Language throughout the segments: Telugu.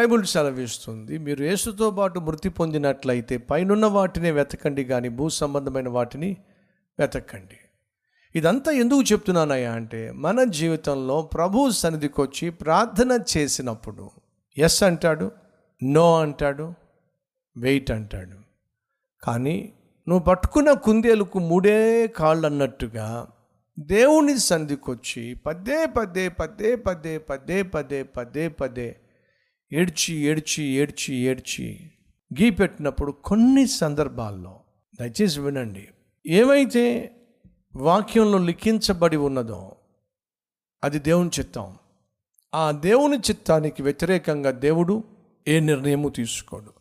బైబుల్ సెలవిస్తుంది. మీరు యేసుతో పాటు మృతి పొందినట్లయితే పైనున్న వాటినే వెతకండి కానీ భూ సంబంధమైన వాటిని వెతకండి. ఇదంతా ఎందుకు చెప్తున్నానయ్యా అంటే మన జీవితంలో ప్రభు సన్నిధికి వచ్చి ప్రార్థన చేసినప్పుడు ఎస్ అంటాడు నో అంటాడు వెయిట్ అంటాడు. కానీ నువ్వు పట్టుకున్న కుందేలుకు మూడే కాళ్ళు అన్నట్టుగా దేవుని సంధికొచ్చి పదే పదే పదే పదే పదే పదే పదే పదే ఏడ్చి ఏడ్చి ఏడ్చి ఏడ్చి గీ పెట్టినప్పుడు కొన్ని సందర్భాల్లో దయచేసి వినండి. ఏమైతే వాక్యంలో లిఖించబడి ఉన్నదో అది దేవుని చిత్తం. ఆ దేవుని చిత్తానికి వ్యతిరేకంగా దేవుడు ఏ నిర్ణయము తీసుకోడు.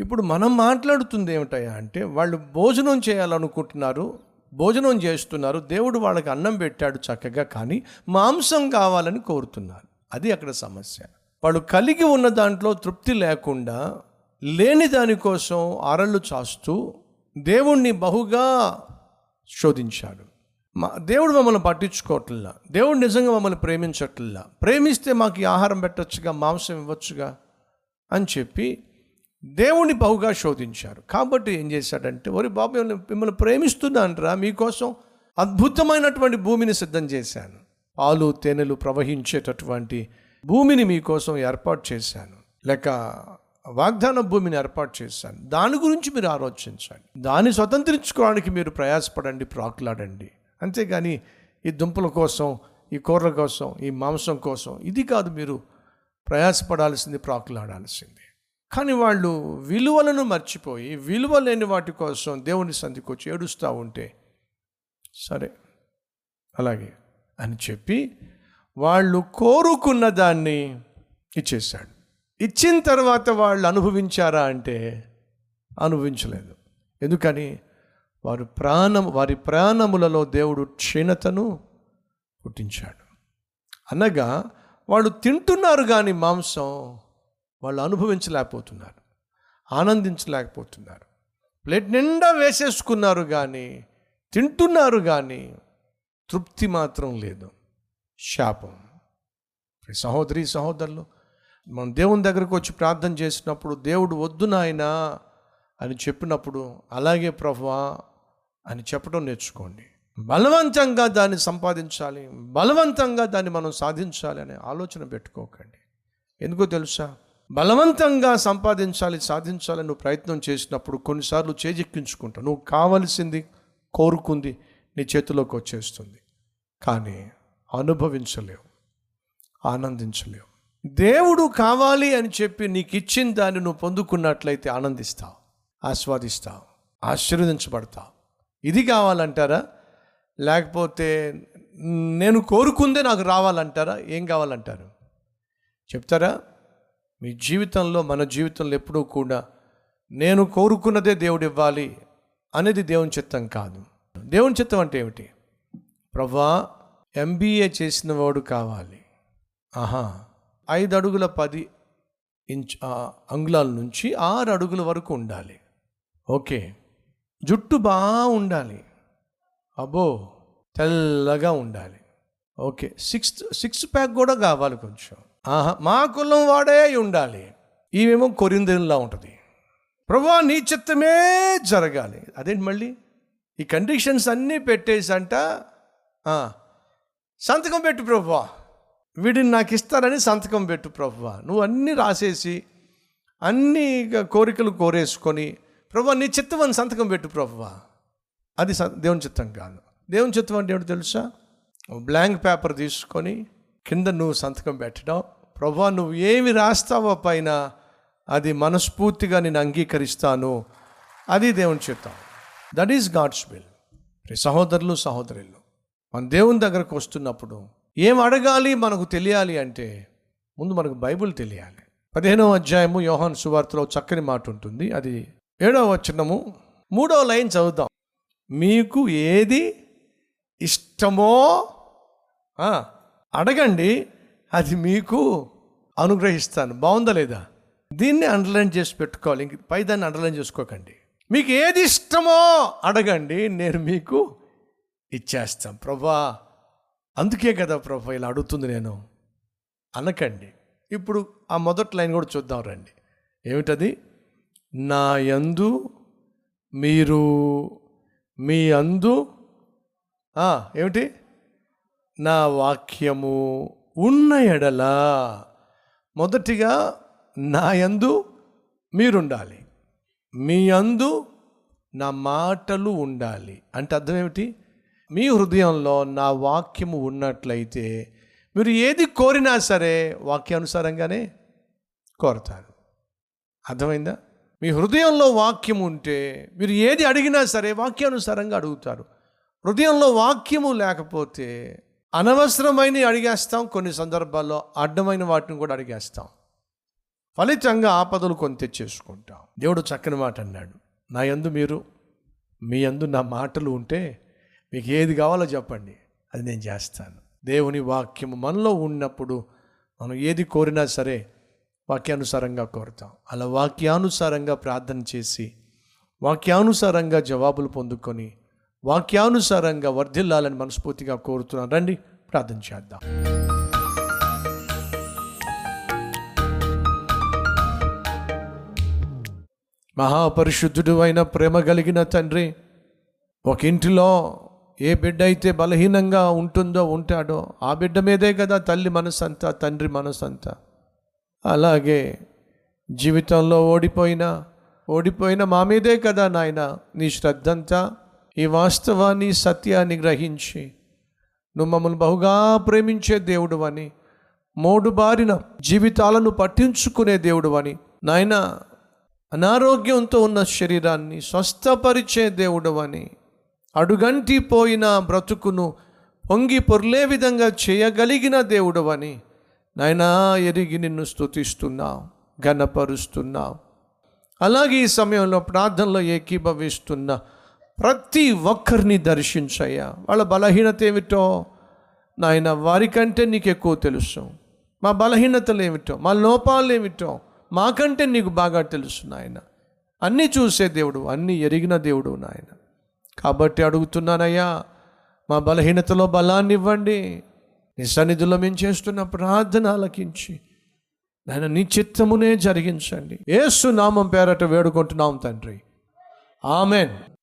ఇప్పుడు మనం మాట్లాడుతుంది ఏమిటయా అంటే వాళ్ళు భోజనం చేయాలనుకుంటున్నారు భోజనం చేస్తున్నారు దేవుడు వాళ్ళకి అన్నం పెట్టాడు చక్కగా కానీ మాంసం కావాలని కోరుతున్నారు. అది అక్కడ సమస్య. వాళ్ళు కలిగి ఉన్న దాంట్లో తృప్తి లేకుండా లేని దానికోసం అరళ్ళు చాస్తూ దేవుణ్ణి బహుగా శోధించాడు. మా దేవుడు మమ్మల్ని పట్టించుకోవట్లా. దేవుడు నిజంగా మమ్మల్ని ప్రేమించట్లా. ప్రేమిస్తే మాకు ఈ ఆహారం పెట్టచ్చుగా మాంసం ఇవ్వచ్చుగా అని చెప్పి దేవుణ్ణి బహుగా శోధించారు. కాబట్టి ఏం చేశాడంటే ఒరి బాబు మిమ్మల్ని మిమ్మల్ని ప్రేమిస్తున్నానరా మీకోసం అద్భుతమైనటువంటి భూమిని సిద్ధం చేశాను. పాలు తేనెలు ప్రవహించేటటువంటి భూమిని మీకోసం ఏర్పాటు చేశాను. లేక వాగ్దాన భూమిని ఏర్పాటు చేశాను. దాని గురించి మీరు ఆలోచించండి. దాన్ని స్వతంత్రించుకోవడానికి మీరు ప్రయాసపడండి ప్రాకులాడండి. అంతేగాని ఈ దుంపల కోసం ఈ కూరల కోసం ఈ మాంసం కోసం ఇది కాదు మీరు ప్రయాసపడాల్సింది ప్రాకులాడాల్సింది. కానీ వాళ్ళు విలువలను మర్చిపోయి విలువ లేని వాటి కోసం దేవుని సంధికి వచ్చి ఏడుస్తూ ఉంటే సరే అలాగే అని చెప్పి వాళ్ళు కోరుకున్న దాన్ని ఇచ్చేశాడు. ఇచ్చిన తర్వాత వాళ్ళు అనుభవించారా అంటే అనుభవించలేదు. ఎందుకని? వారు ప్రాణం వారి ప్రాణములలో దేవుడు క్షీణతను పుట్టించాడు. అనగా వాళ్ళు తింటున్నారు కానీ మాంసం వాళ్ళు అనుభవించలేకపోతున్నారు. ఆనందించలేకపోతున్నారు. ప్లేట్ నిండా వేసేసుకున్నారు కానీ తింటున్నారు కానీ తృప్తి మాత్రం లేదు. శాపం. సహోదరి సహోదరులు మనం దేవుని దగ్గరకు వచ్చి ప్రార్థన చేసినప్పుడు దేవుడు వద్దు నాయనా అని చెప్పినప్పుడు అలాగే ప్రభువా అని చెప్పడం నేర్చుకోండి. బలవంతంగా దాన్ని సంపాదించాలి బలవంతంగా దాన్ని మనం సాధించాలి అనే ఆలోచన పెట్టుకోకండి. ఎందుకో తెలుసా? బలవంతంగా సంపాదించాలి సాధించాలని నువ్వు ప్రయత్నం చేసినప్పుడు కొన్నిసార్లు చేజెక్కించుకుంటావు. నువ్వు కావలసింది కోరుకుంది నీ చేతిలోకి వచ్చేస్తుంది. కానీ అనుభవించలేవు ఆనందించలేవు. దేవుడు కావాలి అని చెప్పి నీకు ఇచ్చిన దాన్ని నువ్వు పొందుకున్నట్లయితే ఆనందిస్తావు ఆస్వాదిస్తావు ఆశీర్వదించబడతావు ఇది కావాలంటారా? లేకపోతే నేను కోరుకుందే నాకు రావాలంటారా? ఏం కావాలంటారు? చెప్తారా? మీ జీవితంలో మన జీవితంలో ఎప్పుడూ కూడా నేను కోరుకున్నదే దేవుడు ఇవ్వాలి అనేది దేవుని చిత్తం కాదు. దేవుని చిత్తం అంటే ఏమిటి? ప్రభా ఎంబీఏ చేసిన వాడు కావాలి. ఆహా. ఐదు అడుగుల పది ఇంచ్ అంగుళాల నుంచి ఆరు అడుగుల వరకు ఉండాలి. ఓకే. జుట్టు బాగా ఉండాలి. అబ్బో. తెల్లగా ఉండాలి. ఓకే. సిక్స్త్ సిక్స్ ప్యాక్ కూడా కావాలి కొంచెం. ఆహా. మా కులం వాడే అయి ఉండాలి. ఈమెమో కొరిందేలా ఉంటుంది. ప్రభా నీ చిత్తమే జరగాలి. అదేంటి మళ్ళీ? ఈ కండిషన్స్ అన్నీ పెట్టేసంట సంతకం పెట్టు ప్రభువా. వీడిని నాకు ఇస్తారని సంతకం పెట్టు ప్రభువా. నువ్వు అన్నీ రాసేసి అన్ని కోరికలు కోరేసుకొని ప్రభు నీ చిత్తం అని సంతకం పెట్టు ప్రభువా. అది స- దేవుని చిత్తం కాదు. దేవుని చిత్తం అంటే ఏమిటి తెలుసా? బ్లాంక్ పేపర్ తీసుకొని కింద నువ్వు సంతకం పెట్టడం. ప్రభా నువ్వు ఏమి రాస్తావో పైన అది మనస్ఫూర్తిగా నేను అంగీకరిస్తాను. అది దేవుని చిత్తం. That is God's will. సహోదరులు సహోదరులు మన దేవుని దగ్గరకు వస్తున్నప్పుడు ఏం అడగాలి మనకు తెలియాలి అంటే ముందు మనకు బైబిల్ తెలియాలి. పదిహేనవ అధ్యాయము యోహాన్ సువార్తలో చక్కని మాట ఉంటుంది. అది ఏడవ వచనము మూడవ లైన్ చదువుతాం మీకు ఏది ఇష్టమో అడగండి అది మీకు అనుగ్రహిస్తాను. బాగుందా లేదా? దీన్ని అండర్లైన్ చేసి పెట్టుకోవాలి. ఇంక పై దాన్ని అండర్లైన్ చేసుకోకండి. మీకు ఏది ఇష్టమో అడగండి నేను మీకు ఇచ్చేస్తాం. ప్రభా అందుకే కదా ప్రభా ఇలా అడుగుతుంది నేను. అనకండి. ఇప్పుడు ఆ మొదటి లైన్ కూడా చూద్దాం రండి. ఏమిటది? నా యందు మీరు మీ అందు ఏమిటి? నా వాక్యము ఉన్న ఎడల మొదటిగా నా యందు మీరుండాలి. మీ అందు నా మాటలు ఉండాలి. అంటే అర్థం ఏమిటి? మీ హృదయంలో నా వాక్యము ఉన్నట్లయితే మీరు ఏది కోరినా సరే వాక్యానుసారంగానే కోరతారు. అర్థమైందా? మీ హృదయంలో వాక్యం ఉంటే మీరు ఏది అడిగినా సరే వాక్యానుసారంగా అడుగుతారు. హృదయంలో వాక్యము లేకపోతే అనవసరమైన అడిగేస్తాం కొన్ని సందర్భాల్లో అడ్డమైన వాటిని కూడా అడిగేస్తాం. ఫలితంగా ఆపదలు కొని తెచ్చేసుకుంటాం. దేవుడు చక్కని మాట అన్నాడు. నా యందు మీరు మీ యందు నా మాటలు ఉంటే మీకు ఏది కావాలో చెప్పండి. అది నేను చేస్తాను. దేవుని వాక్యం మనలో ఉన్నప్పుడు మనం ఏది కోరినా సరే వాక్యానుసారంగా కోరుతాం. అలా వాక్యానుసారంగా ప్రార్థన చేసి వాక్యానుసారంగా జవాబులు పొందుకొని వాక్యానుసారంగా వర్ధిల్లాలని మనస్ఫూర్తిగా కోరుతున్నాను. రండి ప్రార్థన చేద్దాం. మహాపరిశుద్ధుడు అయిన ప్రేమ కలిగిన తండ్రి ఒక ఇంటిలో ఏ బిడ్డ అయితే బలహీనంగా ఉంటుందో ఉంటాడో ఆ బిడ్డ మీదే కదా తల్లి మనసంతా తండ్రి మనసంతా. అలాగే జీవితంలో ఓడిపోయిన ఓడిపోయిన మా మీదే కదా నాయన నీ శ్రద్ధంతా ఈ వాస్తవాన్ని సత్యాన్ని గ్రహించి. నువ్వు మమ్మల్ని బహుగా ప్రేమించే దేవుడు అని మోడు బారిన జీవితాలను పట్టించుకునే దేవుడు అని నాయన అనారోగ్యంతో ఉన్న శరీరాన్ని స్వస్థపరిచే దేవుడు అని అడుగంటి పోయిన బ్రతుకును పొంగి పొర్లే విధంగా చేయగలిగిన దేవుడవని నాయనా ఎరిగి నిన్ను స్తుతిస్తున్నాం ఘనపరుస్తున్నావు అలాగే ఈ సమయంలో ప్రార్థనలో ఏకీభవిస్తున్న ప్రతి ఒక్కరిని దర్శించయ్యా. వాళ్ళ బలహీనత ఏమిటో నాయన వారికంటే నీకు ఎక్కువ తెలుసు. మా బలహీనతలు ఏమిటో మా లోపాలు ఏమిటో మాకంటే నీకు బాగా తెలుసు నాయన. అన్నీ చూసే దేవుడు అన్నీ ఎరిగిన దేవుడు నాయన. కాబట్టి అడుగుతున్నానయ్యా మా బలహీనతలో బలాన్ని ఇవ్వండి నీ సన్నిధిలో మేము చేస్తున్న ప్రార్థన ఆలకించి నాయన నీ చిత్తమునే జరిగించండి. ఏసు నామం పేరట వేడుకుంటున్నాం తండ్రి. ఆమెన్.